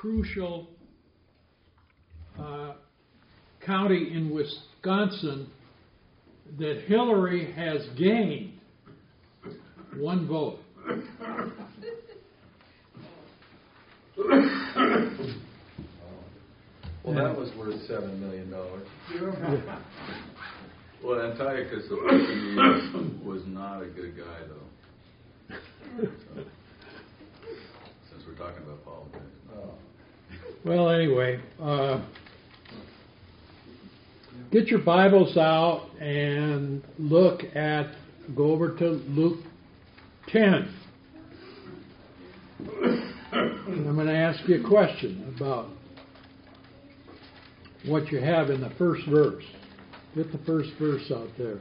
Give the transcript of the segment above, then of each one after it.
crucial uh, county in Wisconsin that Hillary has gained one vote. Well, that was worth seven million dollars. Well, Antiochus was not a good guy, though. So, Since we're talking about politics. Well, anyway, uh, get your Bibles out and look at, go over to Luke 10. And I'm going to ask you a question about what you have in the first verse. Get the first verse out there.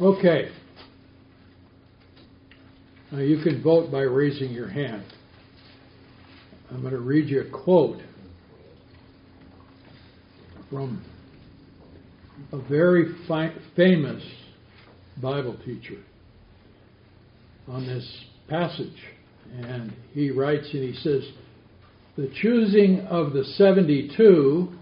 Okay. Now you can vote by raising your hand. I'm going to read you a quote from a very fi- famous Bible teacher on this passage. And he writes and he says, The choosing of the 72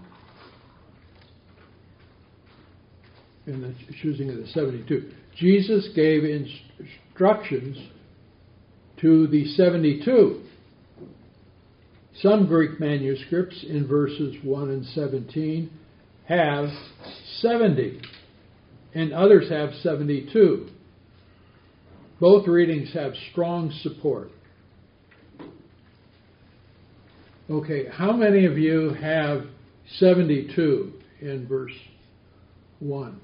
in the choosing of the 72. Jesus gave instructions to the 72. Some Greek manuscripts in verses 1 and 17 have 70, and others have 72. Both readings have strong support. Okay, how many of you have 72 in verse 1?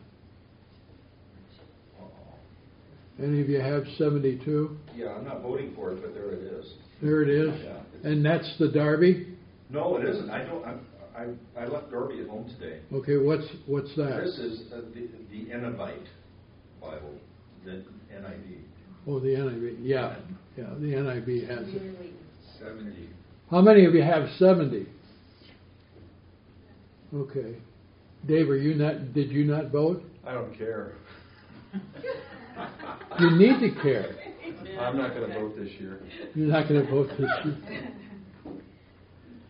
Any of you have 72? Yeah, I'm not voting for it, but there it is. There it is. Yeah. And that's the Darby? No, it isn't. I don't, I'm, I, I left Darby at home today. Okay, what's what's that? This is uh, the, the Ninevite Bible, the NIV. Oh, the NIV. Yeah, yeah, the NIV has it. Seventy. How many of you have 70? Okay. Dave, are you not? Did you not vote? I don't care. You need to care. I'm not gonna vote this year. You're not going to vote this year.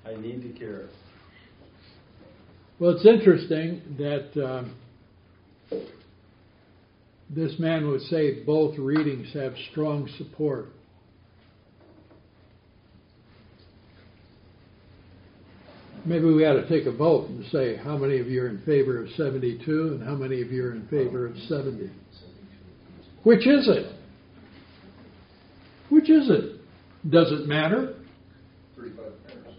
I need to care. Well, it's interesting that um, this man would say both readings have strong support. Maybe we ought to take a vote and say how many of you are in favor of 72 and how many of you are in favor of 70. Which is it? Which is it? Does it matter? Thirty-five pairs.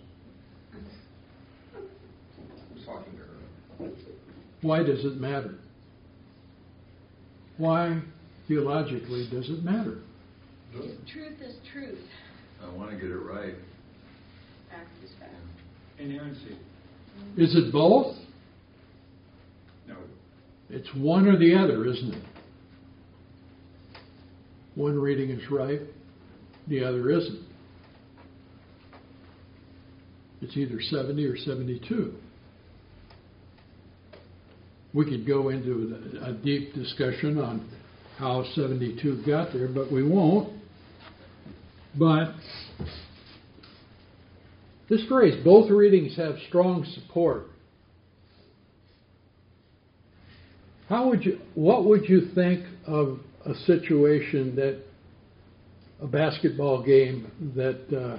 I was talking to her. Why does it matter? Why, theologically, does it matter? Truth is truth. I wanna get it right. Fact is fact. Inerrancy. Is it both? No. It's one or the other, isn't it? One reading is right, the other isn't. It's either 70 or 72. We could go into a deep discussion on how 72 got there, but we won't. But this phrase, both readings have strong support. How would you, what would you think of a situation that a basketball game that uh,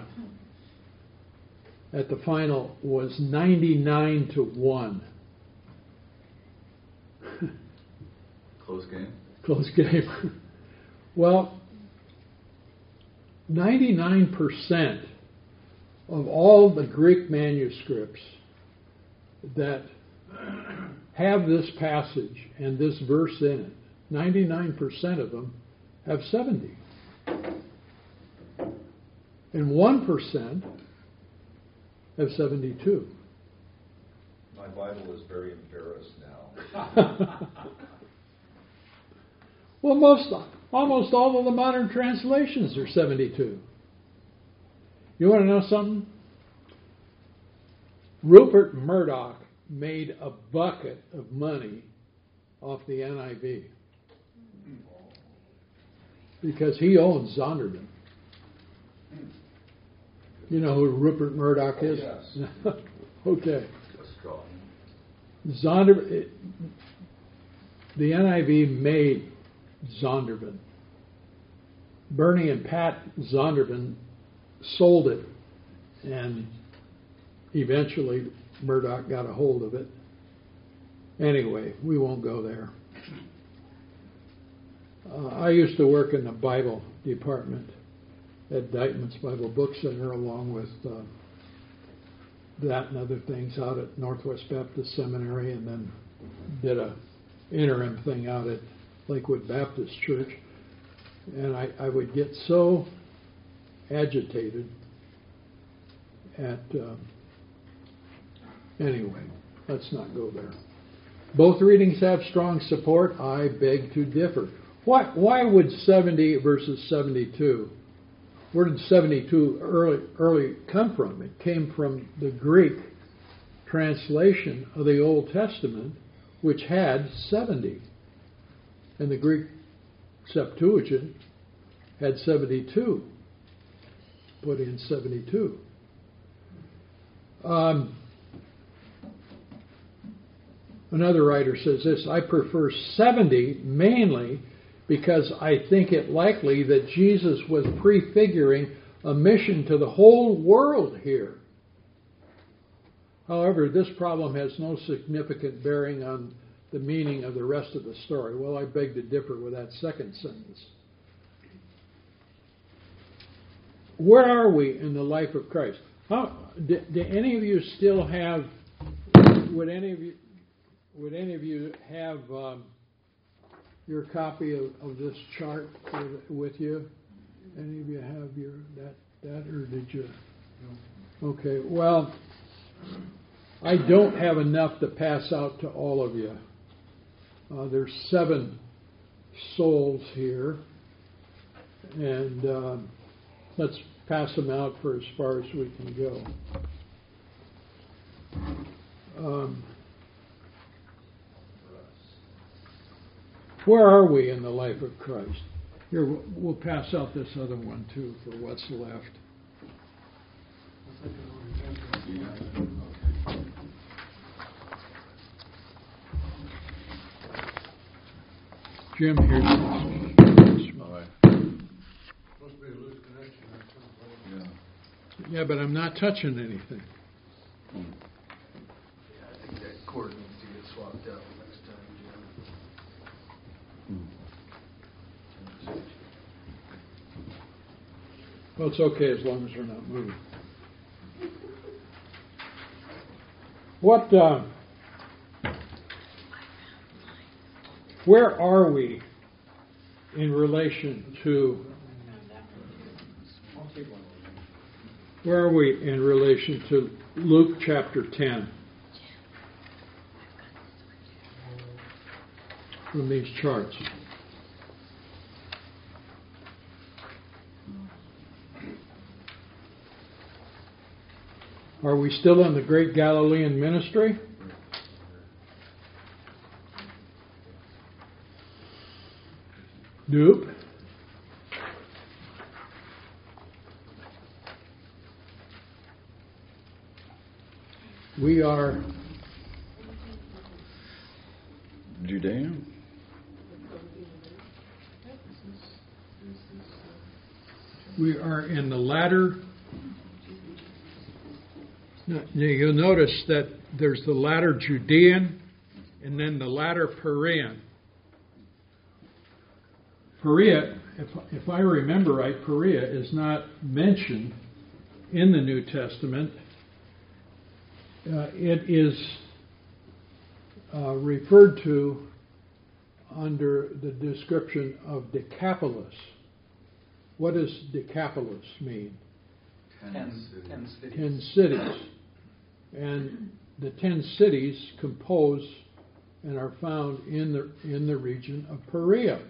at the final was 99 to 1? Close game? Close game. well, 99% of all the Greek manuscripts that have this passage and this verse in it, 99% of them have 70. And 1% have 72. My Bible is very embarrassed now. well, most, almost all of the modern translations are 72. You want to know something? Rupert Murdoch made a bucket of money off the NIV. Because he owns Zondervan. You know who Rupert Murdoch is? Oh, yes. okay. A straw. Zonder, it, eh, the NIV made Zondervan. Bernie and Pat Zondervan sold it, and eventually Murdoch got a hold of it. Anyway, we won't go there. Uh, I used to work in the Bible department at Dykeman's Bible Book Center, along with uh, that and other things out at Northwest Baptist Seminary, and then did a interim thing out at Lakewood Baptist Church. And I, I would get so agitated at. Um, anyway, let's not go there. Both readings have strong support. I beg to differ. Why, why would 70 versus 72? Where did 72 early, early come from? It came from the Greek translation of the Old Testament, which had 70. And the Greek Septuagint had 72. Put in 72. Um, another writer says this I prefer 70 mainly because I think it likely that Jesus was prefiguring a mission to the whole world here. However, this problem has no significant bearing on the meaning of the rest of the story. Well, I beg to differ with that second sentence. Where are we in the life of Christ? How, do, do any of you still have? Would any of you? Would any of you have um, your copy of, of this chart with, with you? Any of you have your that that, or did you? Okay. Well, I don't have enough to pass out to all of you. Uh, there's seven souls here, and um, let's pass them out for as far as we can go. Um, where are we in the life of Christ? Here, we'll- we'll pass out this other one too for what's left. Jim, here's this. All right. Must be a loose connection or something. Yeah. Yeah, but I'm not touching anything. Hmm. I think that cord needs to get swapped out next time, Hmm. Jim. Well, it's okay as long as they're not moving. What, uh, where are we in relation to, where are we in relation to Luke chapter 10? From these charts. Are we still in the great Galilean ministry? Nope. We are Judea? we are in the latter. You'll notice that there's the latter Judean and then the latter Perean. Perea, if, if I remember right, Perea is not mentioned in the New Testament. Uh, it is uh, referred to under the description of Decapolis. What does Decapolis mean? Ten cities. ten cities. And the ten cities compose and are found in the, in the region of Perea.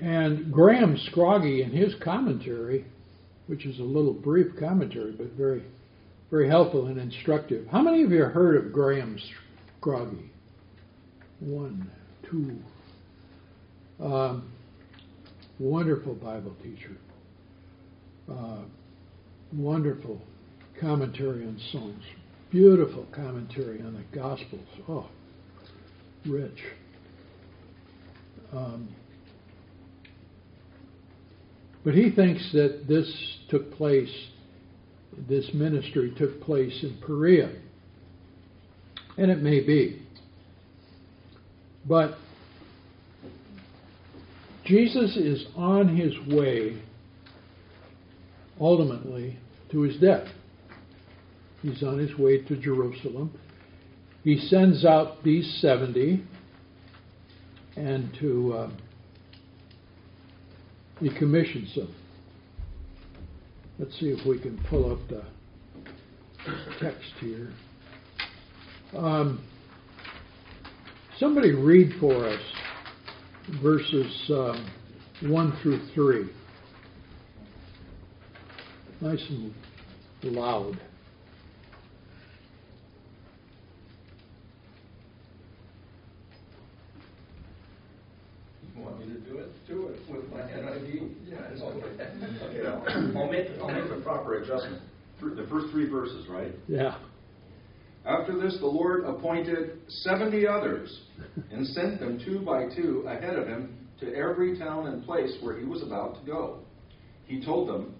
And Graham Scroggie, in his commentary, which is a little brief commentary, but very, very helpful and instructive. How many of you have heard of Graham Scroggie? One, two, Um, wonderful Bible teacher. Uh, wonderful commentary on Psalms. Beautiful commentary on the Gospels. Oh, rich. Um, but he thinks that this took place, this ministry took place in Perea. And it may be. But Jesus is on his way ultimately to his death. He's on his way to Jerusalem. He sends out these 70 and to uh, he commissions them. Let's see if we can pull up the text here. Um, somebody read for us verses uh, 1 through 3. Nice and loud. You want me to do it? Do it with my NIV? Yeah, it's okay. Okay, I'll I'll make, I'll make the proper adjustment. The first three verses, right? Yeah. After this, the Lord appointed seventy others and sent them two by two ahead of him to every town and place where he was about to go. He told them,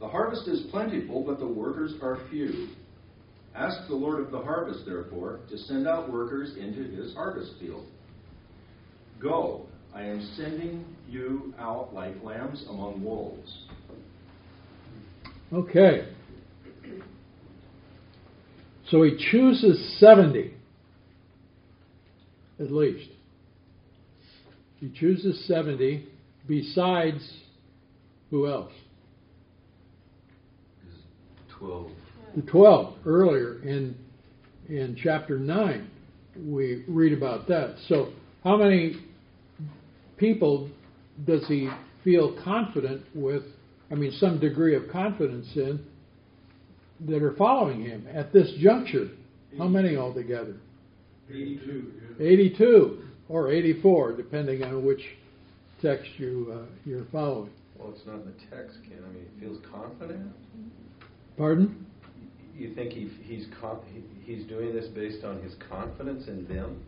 The harvest is plentiful, but the workers are few. Ask the Lord of the harvest, therefore, to send out workers into his harvest field. Go, I am sending you out like lambs among wolves. Okay. So he chooses 70, at least. He chooses 70 besides who else? Is twelve. The 12 earlier in in chapter 9 we read about that. So how many people does he feel confident with I mean some degree of confidence in that are following him at this juncture? How many altogether? 82. 82 or 84 depending on which text you uh, you're following. Well, it's not in the text, Ken. I mean, he feels confident. Pardon? You think he, he's he's doing this based on his confidence in them?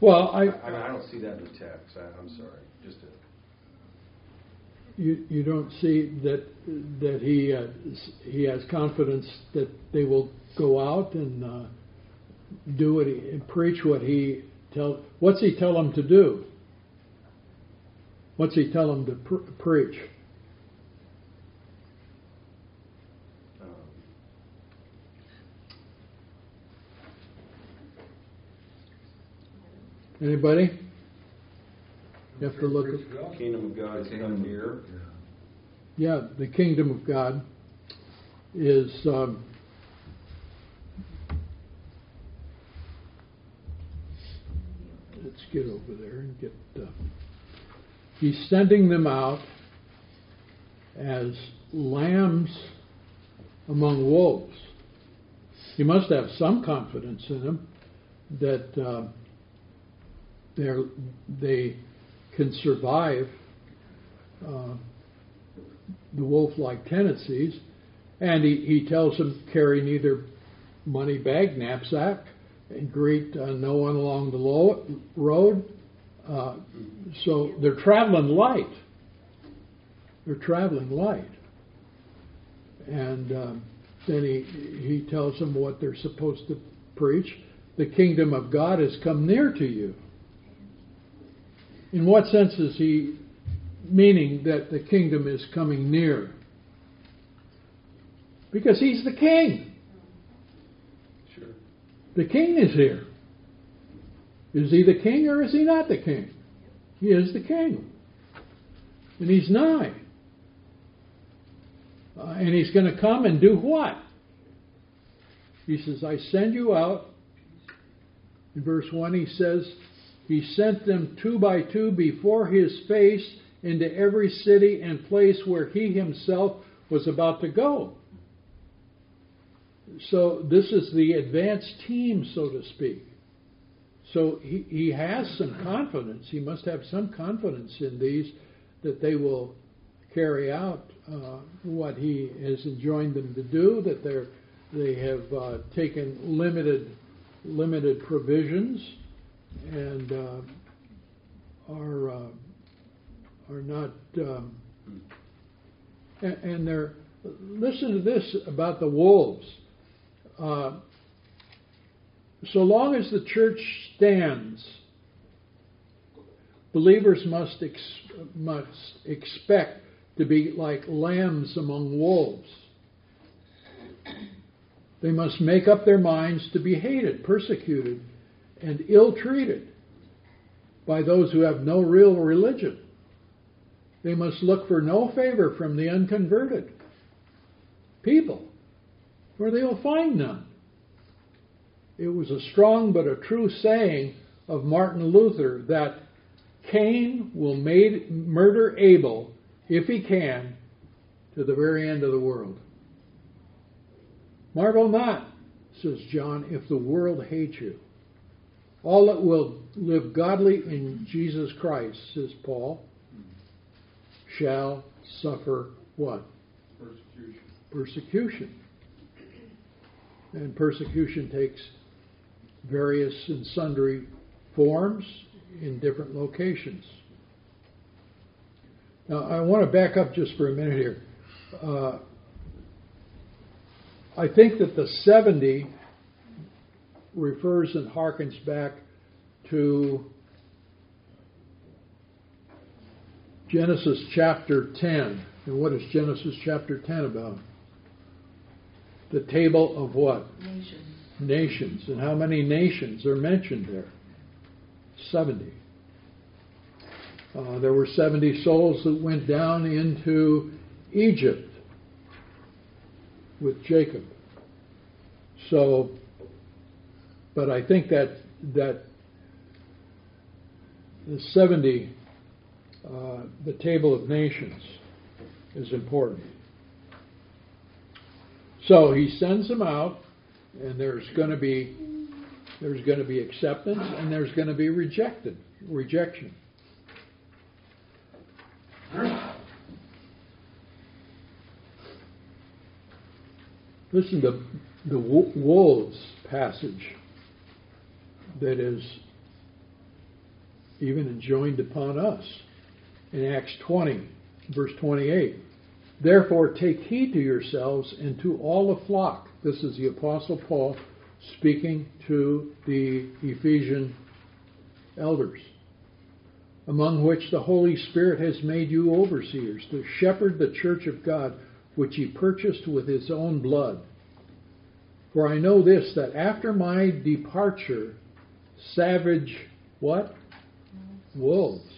Well, I, I mean, I don't see that in the text. I, I'm sorry. Just a, you you don't see that that he uh, he has confidence that they will go out and uh, do what he and preach what he tell. What's he tell them to do? What's he tell them to pr- preach? Anybody? You have to look at kingdom of God is come near. yeah. The kingdom of God is. Um, let's get over there and get. Uh, he's sending them out as lambs among wolves. He must have some confidence in them that uh, they're, they can survive uh, the wolf-like tendencies, and he, he tells them carry neither money bag, knapsack, and greet uh, no one along the lo- road. Uh, so they're traveling light. They're traveling light, and um, then he he tells them what they're supposed to preach. The kingdom of God has come near to you. In what sense is he meaning that the kingdom is coming near? Because he's the king. Sure. The king is here. Is he the king or is he not the king? He is the king. And he's nigh. Uh, and he's going to come and do what? He says, I send you out. In verse 1, he says, He sent them two by two before his face into every city and place where he himself was about to go. So this is the advance team, so to speak. So he, he has some confidence. He must have some confidence in these that they will carry out uh, what he has enjoined them to do. That they're they have uh, taken limited limited provisions and uh, are uh, are not. Um, and, and they're listen to this about the wolves. Uh, so long as the church stands, believers must ex- must expect to be like lambs among wolves. They must make up their minds to be hated, persecuted, and ill treated by those who have no real religion. They must look for no favor from the unconverted people, for they will find none. It was a strong but a true saying of Martin Luther that Cain will made, murder Abel if he can to the very end of the world. Marvel not, says John, if the world hates you. All that will live godly in Jesus Christ, says Paul, shall suffer what? Persecution. Persecution. And persecution takes various and sundry forms in different locations. Now, I want to back up just for a minute here. Uh, I think that the 70 refers and harkens back to Genesis chapter 10. And what is Genesis chapter 10 about? The table of what? Nations. Nations. And how many nations are mentioned there? 70. Uh, there were 70 souls that went down into Egypt with Jacob. So, but I think that that the 70, uh, the table of nations, is important. So he sends them out, and there's going to be there's going to be acceptance, and there's going to be rejected rejection. Listen to the wolves passage that is even enjoined upon us in Acts 20, verse 28. Therefore, take heed to yourselves and to all the flock. This is the Apostle Paul speaking to the Ephesian elders, among which the Holy Spirit has made you overseers to shepherd the church of God which he purchased with his own blood. For I know this, that after my departure, savage, what? Wolves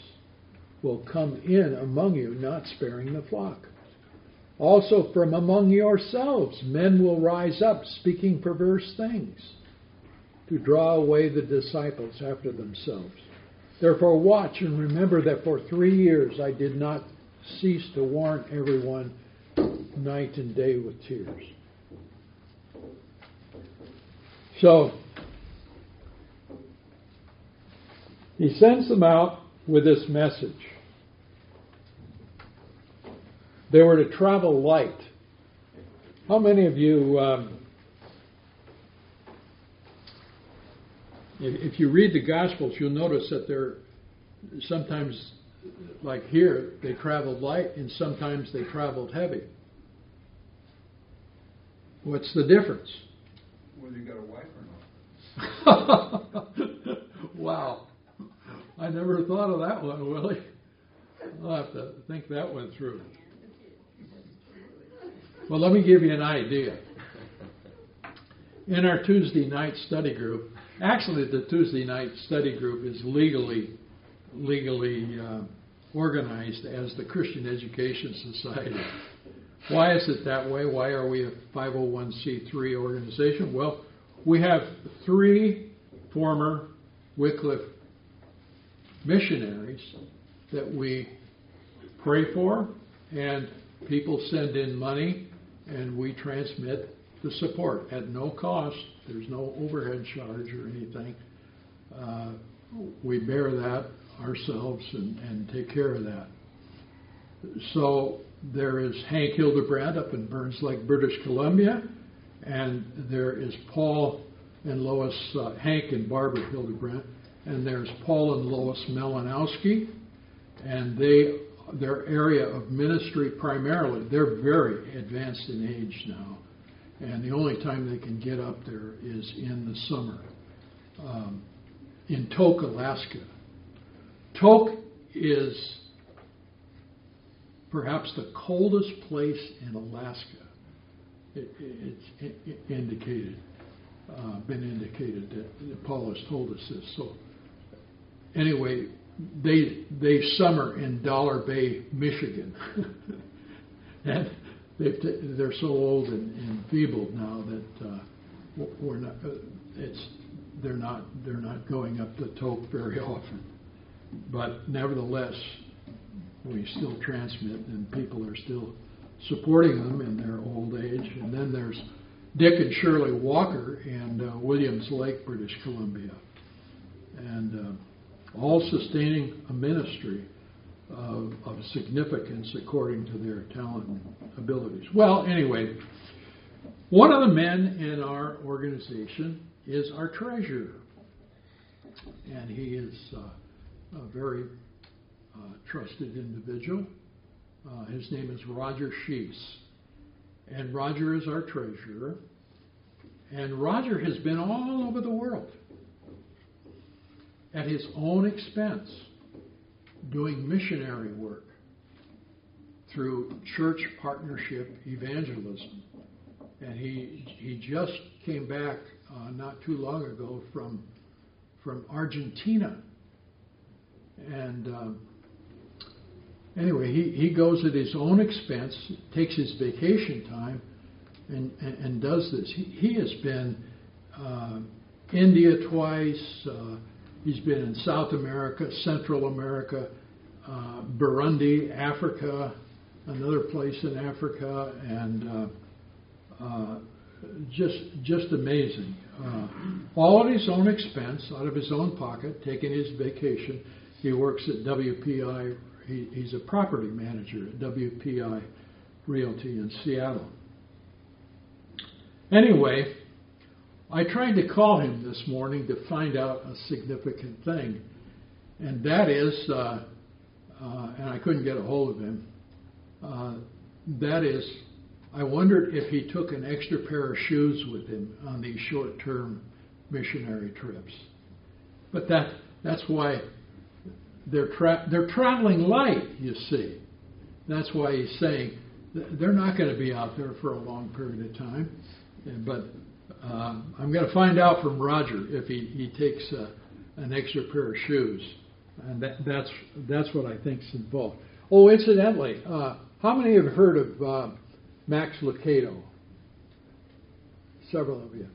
will come in among you, not sparing the flock. Also from among yourselves, men will rise up, speaking perverse things, to draw away the disciples after themselves. Therefore, watch and remember that for three years I did not cease to warn everyone night and day with tears. So, he sends them out with this message. They were to travel light. How many of you, um, if you read the Gospels, you'll notice that they're sometimes, like here, they traveled light and sometimes they traveled heavy. What's the difference? Whether you got a wife or not. wow. I never thought of that one, Willie. I'll have to think that one through. Well, let me give you an idea. In our Tuesday night study group, actually, the Tuesday night study group is legally legally uh, organized as the Christian Education Society. Why is it that way? Why are we a 501c3 organization? Well, we have three former Wycliffe missionaries that we pray for, and people send in money, and we transmit the support at no cost. There's no overhead charge or anything. uh, we bear that ourselves and, and take care of that. So there is Hank Hildebrand up in Burns Lake, British Columbia, and there is Paul and Lois, uh, Hank and Barbara Hildebrand, and there's Paul and Lois Melanowski, and they their area of ministry primarily they're very advanced in age now, and the only time they can get up there is in the summer. Um, in Tok, Alaska. Tok is perhaps the coldest place in Alaska. It, it's indicated, uh, been indicated that, Paul has told us this. So, anyway, they they summer in Dollar Bay, Michigan, and they've t- they're so old and, and now that uh, we're not. Uh, it's they're not they're not going up the Tok very often, but nevertheless, we still transmit, and people are still supporting them in their old age. And then there's Dick and Shirley Walker in uh, Williams Lake, British Columbia, and uh, all sustaining a ministry of, of significance according to their talent and abilities. Well, anyway, one of the men in our organization is our treasurer. And he is uh, a very uh, trusted individual. Uh, his name is Roger Sheets. And Roger is our treasurer. And Roger has been all over the world at his own expense doing missionary work through church partnership evangelism. And he, he just came back uh, not too long ago from from Argentina, and um, anyway, he, he goes at his own expense, takes his vacation time, and and, and does this. He, he has been uh, India twice. Uh, he's been in South America, Central America, uh, Burundi, Africa, another place in Africa, and uh, uh, just just amazing. Uh, all at his own expense, out of his own pocket, taking his vacation. He works at WPI. He, he's a property manager at WPI Realty in Seattle. Anyway, I tried to call him this morning to find out a significant thing, and that is, uh, uh, and I couldn't get a hold of him. Uh, that is I wondered if he took an extra pair of shoes with him on these short term missionary trips. But that, that's why they're, tra- they're traveling light, you see. That's why he's saying they're not going to be out there for a long period of time. But uh, I'm going to find out from Roger if he, he takes uh, an extra pair of shoes. And that, that's, that's what I think is involved. Oh, incidentally, uh, how many have heard of uh, Max Lucado. Several of you.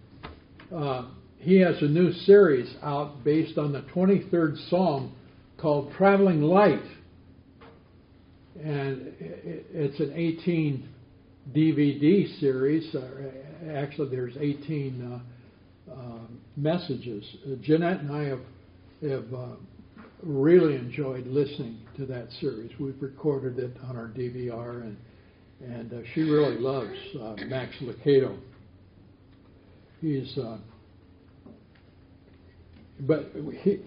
Uh, he has a new series out based on the 23rd Psalm called Traveling Light. And it's an 18 DVD series. Actually, there's 18 uh, uh, messages. Uh, Jeanette and I have, have really enjoyed listening to that series. We've recorded it on our DVR and and uh, she really loves uh, Max Lucado. He's, uh, but he,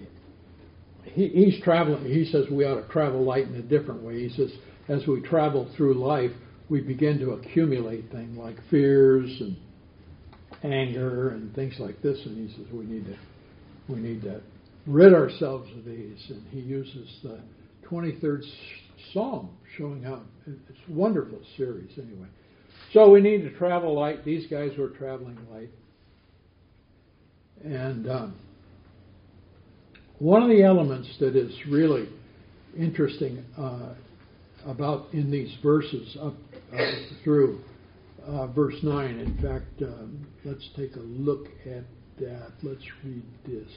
he he's traveling. He says we ought to travel light in a different way. He says as we travel through life, we begin to accumulate things like fears and anger and things like this. And he says we need to we need to rid ourselves of these. And he uses the 23rd Psalm showing how it's a wonderful series anyway. So we need to travel light. These guys were traveling light. And um, one of the elements that is really interesting uh, about in these verses up uh, through uh, verse 9, in fact, um, let's take a look at that. Let's read this.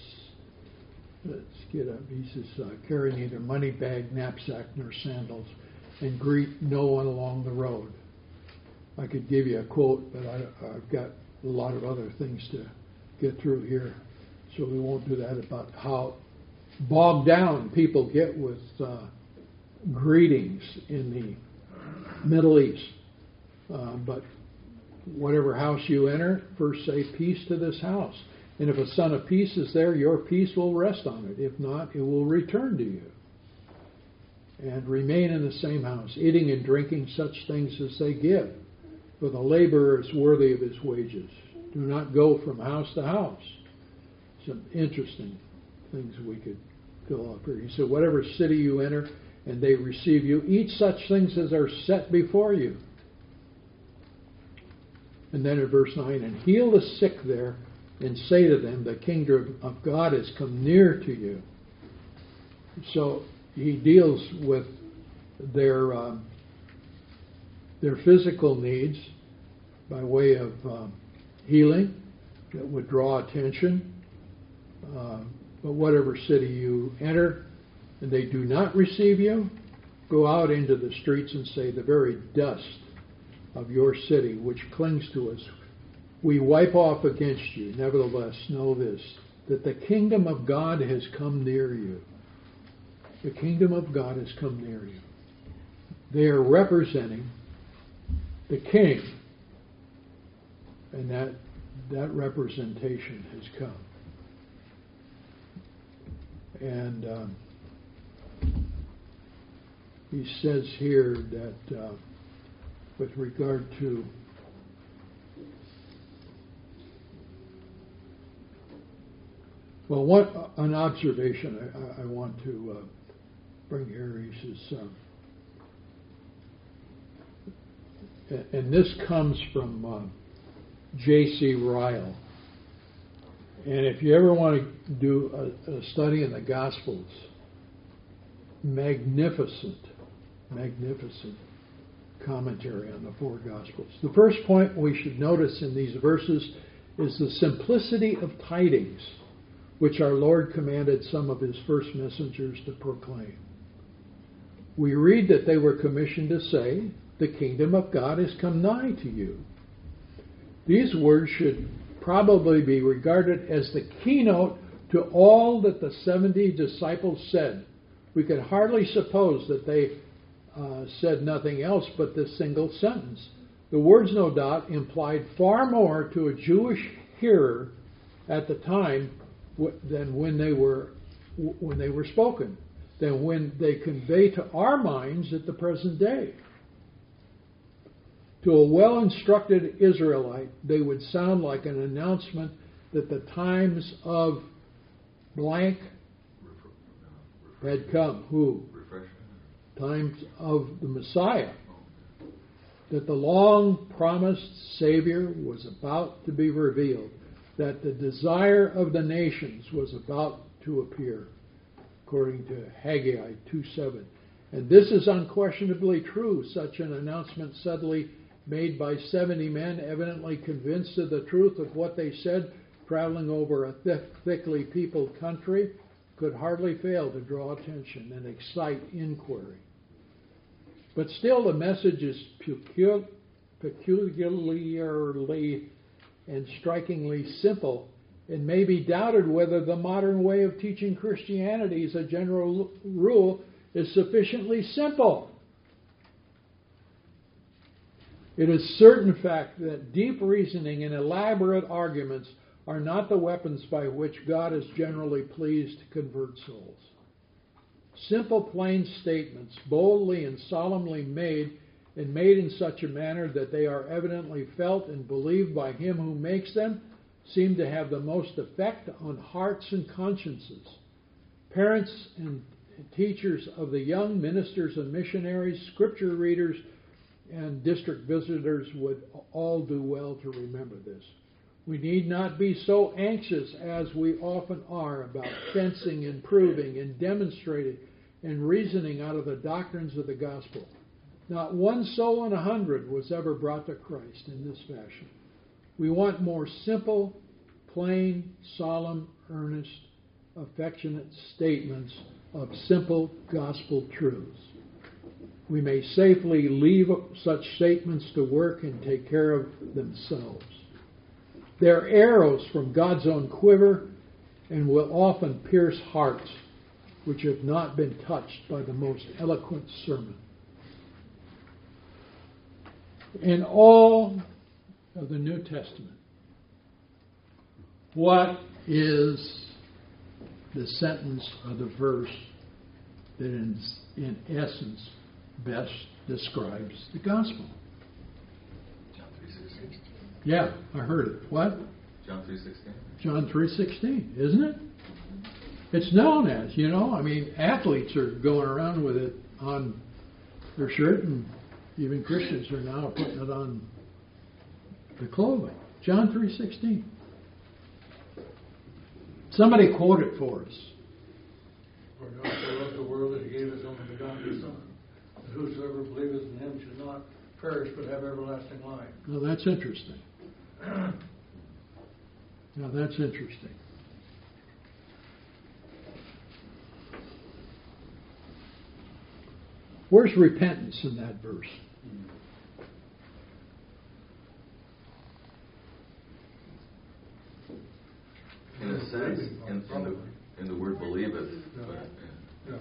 Let's get up. He says, uh, carry neither money bag, knapsack, nor sandals, and greet no one along the road. I could give you a quote, but I, I've got a lot of other things to get through here. so we won't do that about how bogged down people get with uh, greetings in the Middle East. Uh, but whatever house you enter, first say peace to this house. And if a son of peace is there, your peace will rest on it. If not, it will return to you. And remain in the same house, eating and drinking such things as they give. For the laborer is worthy of his wages. Do not go from house to house. Some interesting things we could fill up here. He said, Whatever city you enter and they receive you, eat such things as are set before you. And then in verse 9, and heal the sick there and say to them, The kingdom of God has come near to you. So he deals with their um, their physical needs by way of um, healing that would draw attention. Uh, but whatever city you enter and they do not receive you, go out into the streets and say, The very dust of your city, which clings to us, we wipe off against you. Nevertheless, know this that the kingdom of God has come near you. The kingdom of God has come near you. They are representing the king, and that, that representation has come. And um, he says here that uh, with regard to well, what an observation I, I want to uh, bring here. He says, uh, and this comes from uh, J.C. Ryle. And if you ever want to do a, a study in the Gospels, magnificent, magnificent commentary on the four Gospels. The first point we should notice in these verses is the simplicity of tidings which our Lord commanded some of his first messengers to proclaim. We read that they were commissioned to say, The kingdom of God has come nigh to you. These words should probably be regarded as the keynote to all that the 70 disciples said. We can hardly suppose that they uh, said nothing else but this single sentence. The words, no doubt, implied far more to a Jewish hearer at the time than when they were when they were spoken, than when they convey to our minds at the present day. To a well instructed Israelite, they would sound like an announcement that the times of blank had come. Who? Times of the Messiah. That the long promised Savior was about to be revealed. That the desire of the nations was about to appear, according to Haggai 2 7. And this is unquestionably true. Such an announcement suddenly made by 70 men, evidently convinced of the truth of what they said, traveling over a thick, thickly peopled country, could hardly fail to draw attention and excite inquiry. But still, the message is peculiarly and strikingly simple. It may be doubted whether the modern way of teaching Christianity, as a general rule, is sufficiently simple. It is certain fact that deep reasoning and elaborate arguments are not the weapons by which God is generally pleased to convert souls. Simple, plain statements, boldly and solemnly made, and made in such a manner that they are evidently felt and believed by him who makes them, seem to have the most effect on hearts and consciences. Parents and teachers of the young ministers and missionaries, scripture readers, and district visitors would all do well to remember this. We need not be so anxious as we often are about fencing and proving and demonstrating and reasoning out of the doctrines of the gospel. Not one soul in a hundred was ever brought to Christ in this fashion. We want more simple, plain, solemn, earnest, affectionate statements of simple gospel truths we may safely leave such statements to work and take care of themselves. They're arrows from God's own quiver, and will often pierce hearts which have not been touched by the most eloquent sermon. In all of the New Testament, what is the sentence or the verse that in, in essence best describes the gospel? John three sixteen. Yeah, I heard it. What? John three sixteen. John 3:16, isn't it? Mm-hmm. It's known as, you know, I mean, athletes are going around with it on their shirt and even Christians are now putting it on the clothing. John 3:16. Somebody quote it for us. For God so loved the world that he gave his only begotten Son, that whosoever believeth in him should not perish but have everlasting life. Now that's interesting. Now that's interesting. Where's repentance in that verse? In a sense, in, in the in the word believeth. But, yeah. Yeah.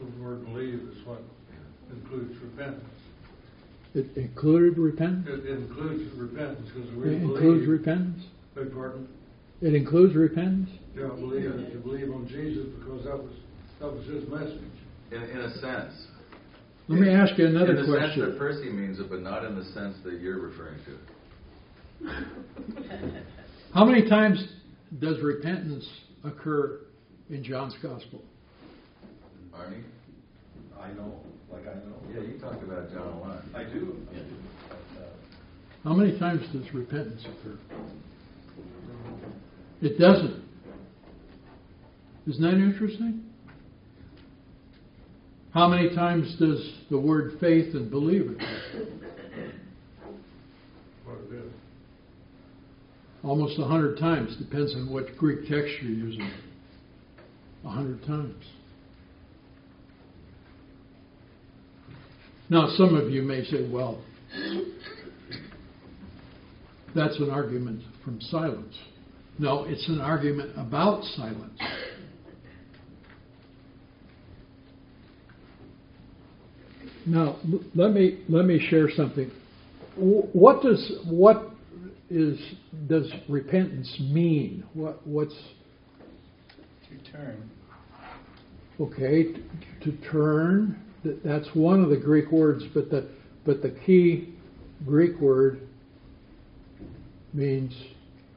The word believe is what includes repentance. It included repentance? It includes repentance because the It includes believe. repentance? Beg pardon? It includes repentance? Yeah, believe that you believe on Jesus because that was, that was his message. In, in a sense. Let me ask you another question. in the sense that Percy means it, but not in the sense that you're referring to. How many times does repentance occur in John's Gospel? Arnie? I know, like I know. Yeah, you talked about John a lot. I do. Yeah. But, uh, How many times does repentance occur? It doesn't. Isn't that interesting? How many times does the word faith and believe occur? What it is. Almost a hundred times, depends on what Greek text you're using. A hundred times. Now, some of you may say, well, that's an argument from silence. No, it's an argument about silence. Now, let me let me share something. Wh- What does what is does repentance mean? What what's To turn. okay t- to turn? That- That's one of the Greek words, but the but the key Greek word means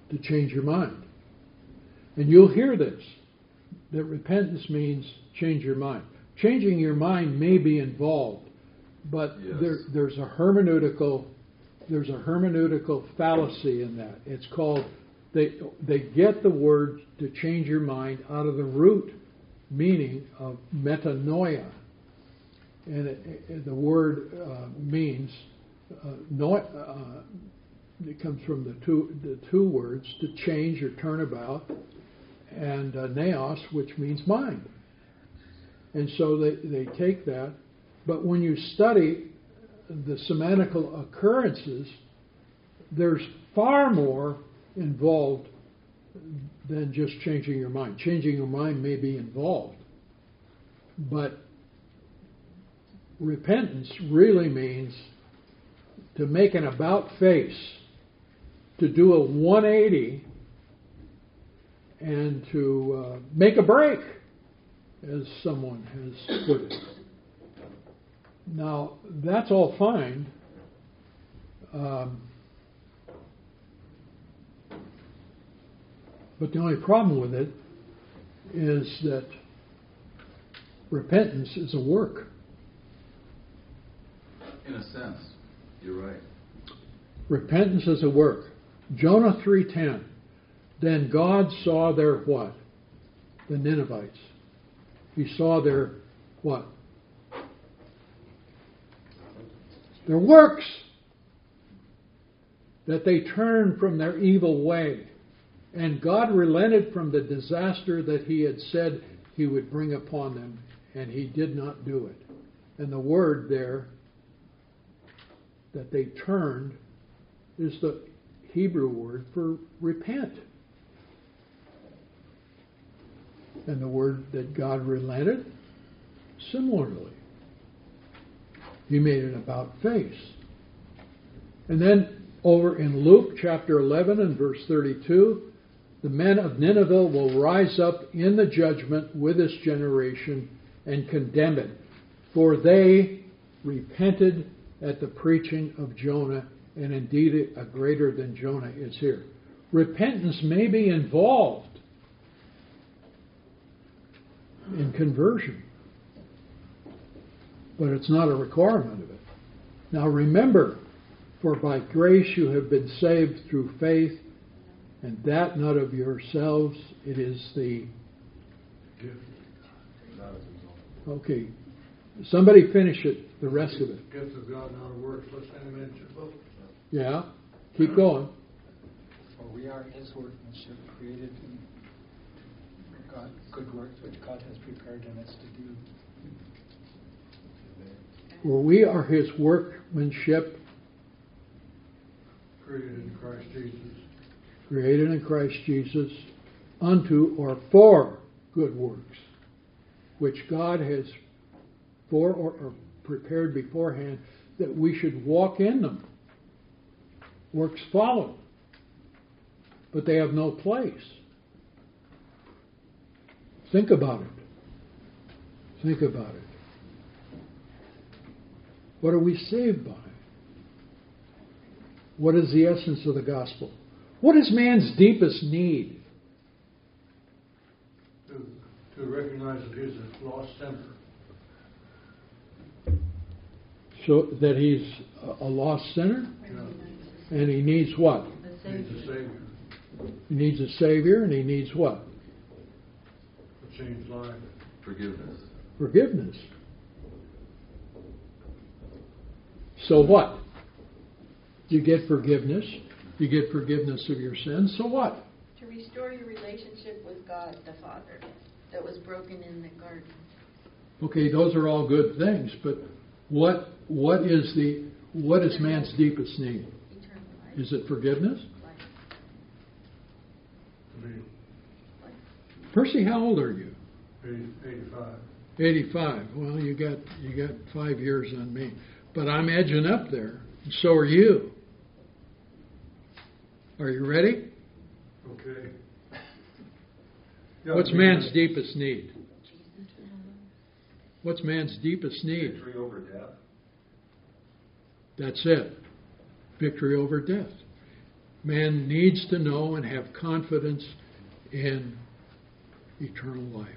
to change your mind. And you'll hear this that repentance means change your mind. Changing your mind may be involved, but Yes. there, there's a hermeneutical there's a hermeneutical fallacy in that. It's called they they get the word to change your mind out of the root meaning of metanoia, and it, it- the word uh, means uh, noi, uh, it comes from the two the two words to change or turn about, and uh, neos, which means mind. And so they, they take that, but when you study the semantical occurrences, there's far more involved than just changing your mind. Changing your mind may be involved, but repentance really means to make an about face, to do a 180, and to uh, make a break, as someone has put it. Now, that's all fine. Um, but the only problem with it is that repentance is a work. In a sense, you're right. Repentance is a work. Jonah 3:10. Then God saw their what? The Ninevites. He saw their what? Their works. That they turned from their evil way. And God relented from the disaster that he had said he would bring upon them, and he did not do it. And the word there that they turned is the Hebrew word for repent. And the word that God relented, similarly. He made it about face. And then over in Luke chapter 11 and verse 32, the men of Nineveh will rise up in the judgment with this generation and condemn it, for they repented at the preaching of Jonah, and indeed a greater than Jonah is here. Repentance may be involved in conversion, but it's not a requirement of it. Now remember, for by grace you have been saved through faith, and that not of yourselves, it is the. Gift of God. Okay, somebody finish it, the rest of it. Gifts of God, not of works, lest any man should boast. Yeah, keep going. For we are his workmanship, created in God, good works which God has prepared in us to do. For we are his workmanship, Created in Christ Jesus. created in Christ Jesus, unto or for good works, which God has for or, or prepared beforehand that we should walk in them. Works follow, but they have no place. Think about it. Think about it. What are we saved by? What is the essence of the gospel? What is man's deepest need? To, to recognize that he's a lost sinner. So that he's a- a lost sinner and he needs what? He's a Savior. He needs a savior and he needs what? A changed life. Forgiveness. Forgiveness. So what? You get forgiveness. You get forgiveness of your sins. So what? To restore your relationship with God the Father that was broken in the garden. Okay, those are all good things, but what what is the what is man's deepest need? Is it forgiveness? life. To be Percy, how old are you? 85. 85. Well, you got you got 5 years on me. But I'm edging up there. And so are you. Are you ready? Okay. Yeah, What's we- man's deepest need? What's man's deepest need? Victory over death. That's it. Victory over death. Man needs to know and have confidence in eternal life.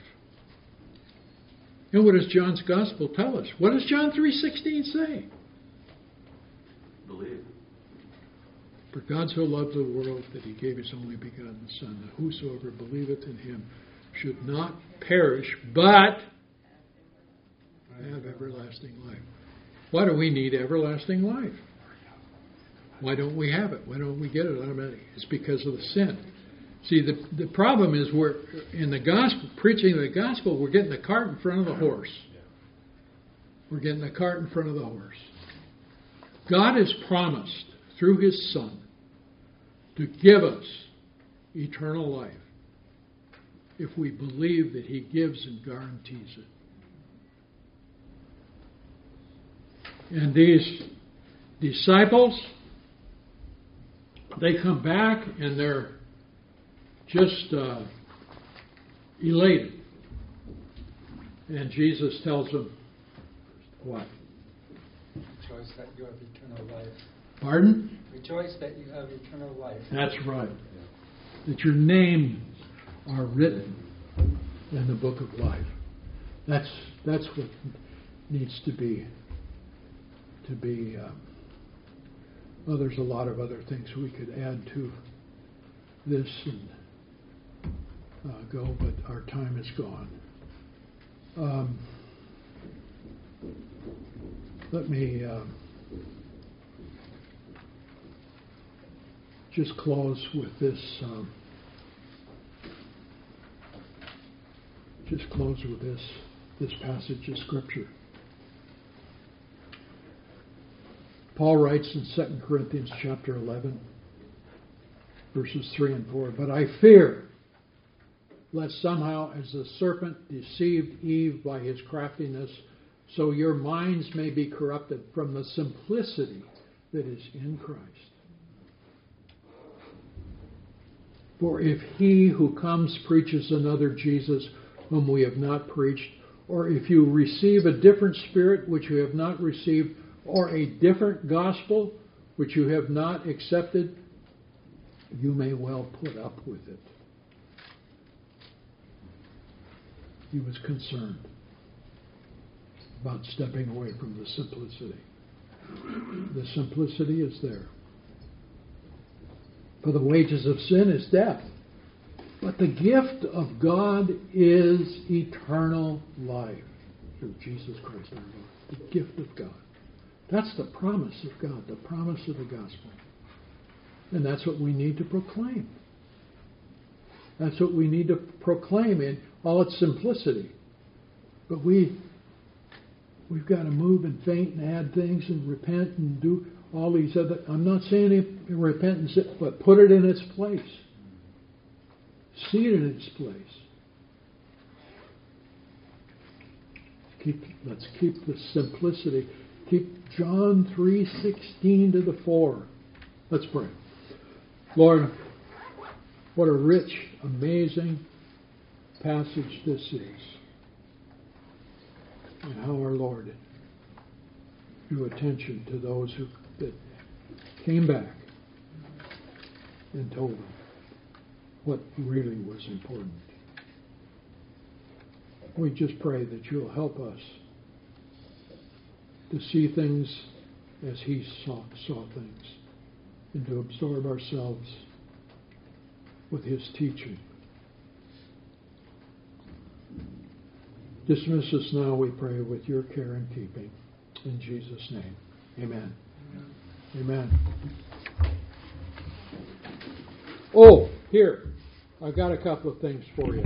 And what does John's gospel tell us? What does John 3:16 say? Believe. For God so loved the world that he gave his only begotten Son, that whosoever believeth in him should not perish, but have everlasting life. Why do we need everlasting life? Why don't we have it? Why don't we get it automatically? It's because of the sin. See, the, the problem is we're in the gospel, preaching the gospel, we're getting the cart in front of the horse. We're getting the cart in front of the horse. God has promised through his Son to give us eternal life if we believe that he gives and guarantees it. And these disciples, they come back and they're just uh, elated. And Jesus tells them, what? Rejoice that you have eternal life. Pardon? Rejoice that you have eternal life. That's right. That your names are written in the book of life. That's that's what needs to be to be. Um, well, there's a lot of other things we could add to this and uh, go, but our time is gone. Um, let me. Um, just close with this. Um, just close with this this passage of scripture. Paul writes in 2 Corinthians chapter 11, verses 3 and 4, But I fear lest somehow, as the serpent deceived Eve by his craftiness, so your minds may be corrupted from the simplicity that is in Christ. For if he who comes preaches another Jesus whom we have not preached, or if you receive a different spirit which you have not received, or a different gospel which you have not accepted, you may well put up with it. He was concerned about stepping away from the simplicity. The simplicity is there. For the wages of sin is death. But the gift of God is eternal life through Jesus Christ our Lord. The gift of God. That's the promise of God, the promise of the gospel. And that's what we need to proclaim. That's what we need to proclaim in all its simplicity. But we we've got to move and faint and add things and repent and do all these other I'm not saying repentance but put it in its place. See it in its place. Keep let's keep the simplicity. Keep John three sixteen to the fore. Let's pray. Lord, what a rich, amazing passage this is. And how our Lord drew attention to those who that came back and told them what really was important. We just pray that you'll help us to see things as he saw, saw things and to absorb ourselves with his teaching. Dismiss us now, we pray, with your care and keeping. In Jesus' name. Amen. Amen. Oh, here. I've got a couple of things for you.